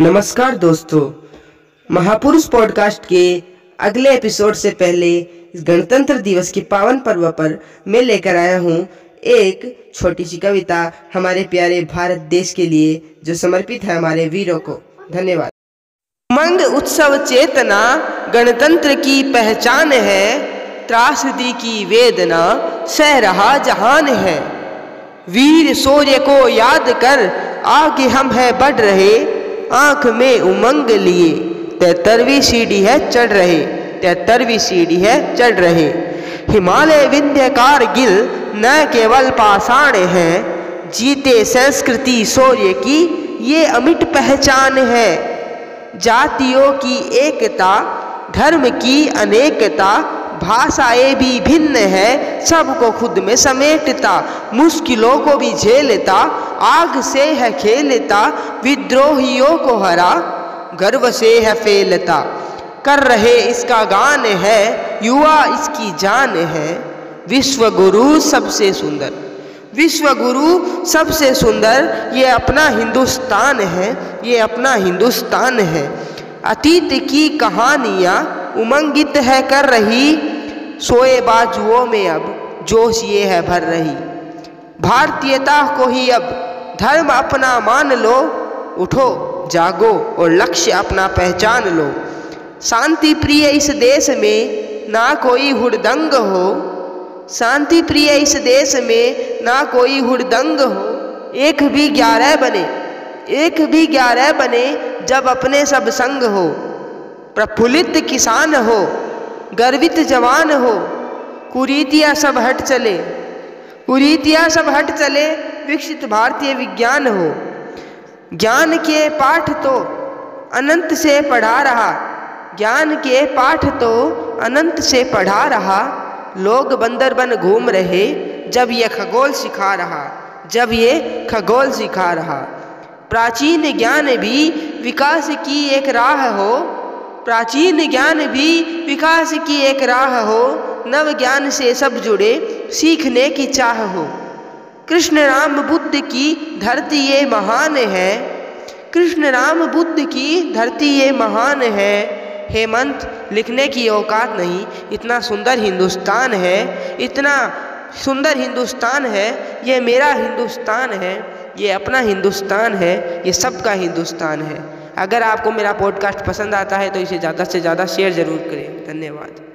नमस्कार दोस्तों, महापुरुष पॉडकास्ट के अगले एपिसोड से पहले गणतंत्र दिवस के पावन पर्व पर मैं लेकर आया हूँ एक छोटी सी कविता हमारे प्यारे भारत देश के लिए जो समर्पित है हमारे वीरों को। धन्यवाद। मंग उत्सव चेतना, गणतंत्र की पहचान है त्रासदी की वेदना सह रहा जहान है। वीर सूर्य को याद कर आगे हम है बढ़ रहे आँख में उमंग लिए। तेतरवीं सीढ़ी है, चढ़ रहे। तेतरवीं सीढ़ी है, चढ़ रहे। हिमालय विंध्य कारगिल न केवल पाषाण है, जीते संस्कृति शौर्य की ये अमिट पहचान है। जातियों की एकता, धर्म की अनेकता, भाषाएँ भी भिन्न है, सबको खुद में समेटता, मुश्किलों को भी झेलता, आग से है खेलता विद्रोहियों को हरा, गर्व से है फेलता। कर रहे इसका गान है, युवा इसकी जान है। विश्व गुरु सबसे सुंदर विश्व गुरु सबसे सुंदर, ये अपना हिंदुस्तान है, ये अपना हिंदुस्तान है। अतीत की कहानियाँ उमंगित है कर रही, सोए बाजुओं में अब जोश ये है भर रही। भारतीयता को ही अब धर्म अपना मान लो उठो, जागो और लक्ष्य अपना पहचान लो। शांति प्रिय इस देश में ना कोई हुड़दंग हो। शांति प्रिय इस देश में ना कोई हुड़दंग हो। एक भी ग्यारह बने, एक भी ग्यारह बने जब अपने सब संग हो। प्रफुल्लित किसान हो, गर्वित जवान हो। कुरीतियाँ सब हट चले, कुरीतियाँ सब हट चले, विकसित भारतीय विज्ञान हो। ज्ञान के पाठ तो अनंत से पढ़ा रहा। ज्ञान के पाठ तो अनंत से पढ़ा रहा। लोग बंदर बन घूम रहे, जब ये खगोल सिखा रहा, जब ये खगोल सिखा रहा। प्राचीन ज्ञान भी विकास की एक राह हो। प्राचीन ज्ञान भी विकास की एक राह हो। नव ज्ञान से सब जुड़े, सीखने की चाह हो। कृष्ण राम बुद्ध की धरती ये महान है। कृष्ण राम बुद्ध की धरती ये महान है। हेमंत, लिखने की औकात नहीं, इतना सुंदर हिंदुस्तान है। इतना सुंदर हिंदुस्तान है, ये मेरा हिंदुस्तान है, ये अपना हिंदुस्तान है, ये सबका हिंदुस्तान है। अगर आपको मेरा पॉडकास्ट पसंद आता है तो इसे ज़्यादा से ज़्यादा शेयर ज़रूर करें। धन्यवाद।